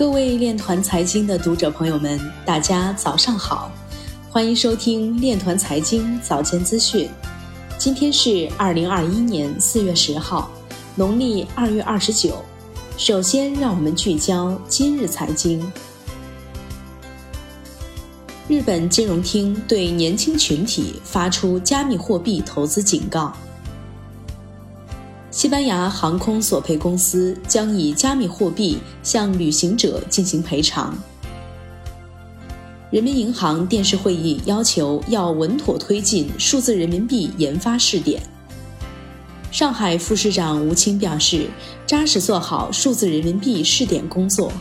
各位链团财经的读者朋友们，大家早上好，欢迎收听链团财经早间资讯。今天是二零二一年四月十号，农历二月二十九。首先，让我们聚焦今日财经。日本金融厅对年轻群体发出加密货币投资警告。西班牙航空索赔公司将以加密货币向旅行者进行赔偿。人民银行电视会议要求要稳妥推进数字人民币研发试点。上海副市长吴清表示，扎实做好数字人民币试点工作。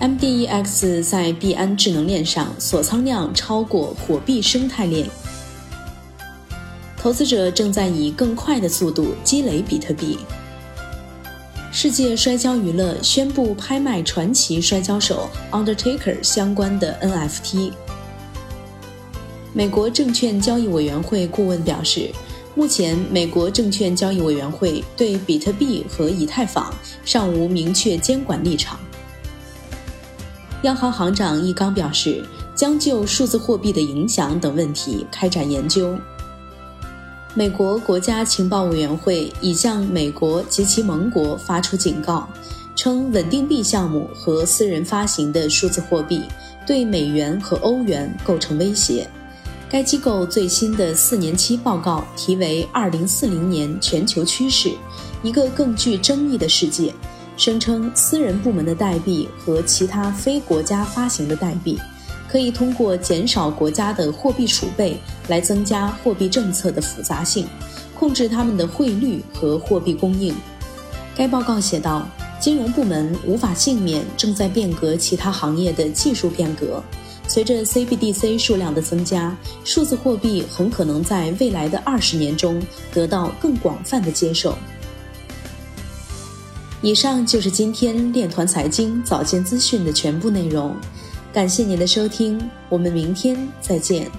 MDEX 在币安智能链上锁仓量超过火币生态链。投资者正在以更快的速度积累比特币。世界摔跤娱乐宣布拍卖传奇摔跤手 Undertaker 相关的 NFT。美国证券交易委员会顾问表示，目前美国证券交易委员会对比特币和以太坊尚无明确监管立场。央行行长易纲表示，将就数字货币的影响等问题开展研究。美国国家情报委员会已向美国及其盟国发出警告，称稳定币项目和私人发行的数字货币对美元和欧元构成威胁。该机构最新的四年期报告题为《二零四零年全球趋势：一个更具争议的世界》，声称私人部门的代币和其他非国家发行的代币。可以通过减少国家的货币储备来增加货币政策的复杂性，控制他们的汇率和货币供应。该报告写道：“金融部门无法幸免正在变革其他行业的技术变革。随着 CBDC 数量的增加，数字货币很可能在未来的二十年中得到更广泛的接受。”以上就是今天链团财经早间资讯的全部内容。感谢您的收听，我们明天再见。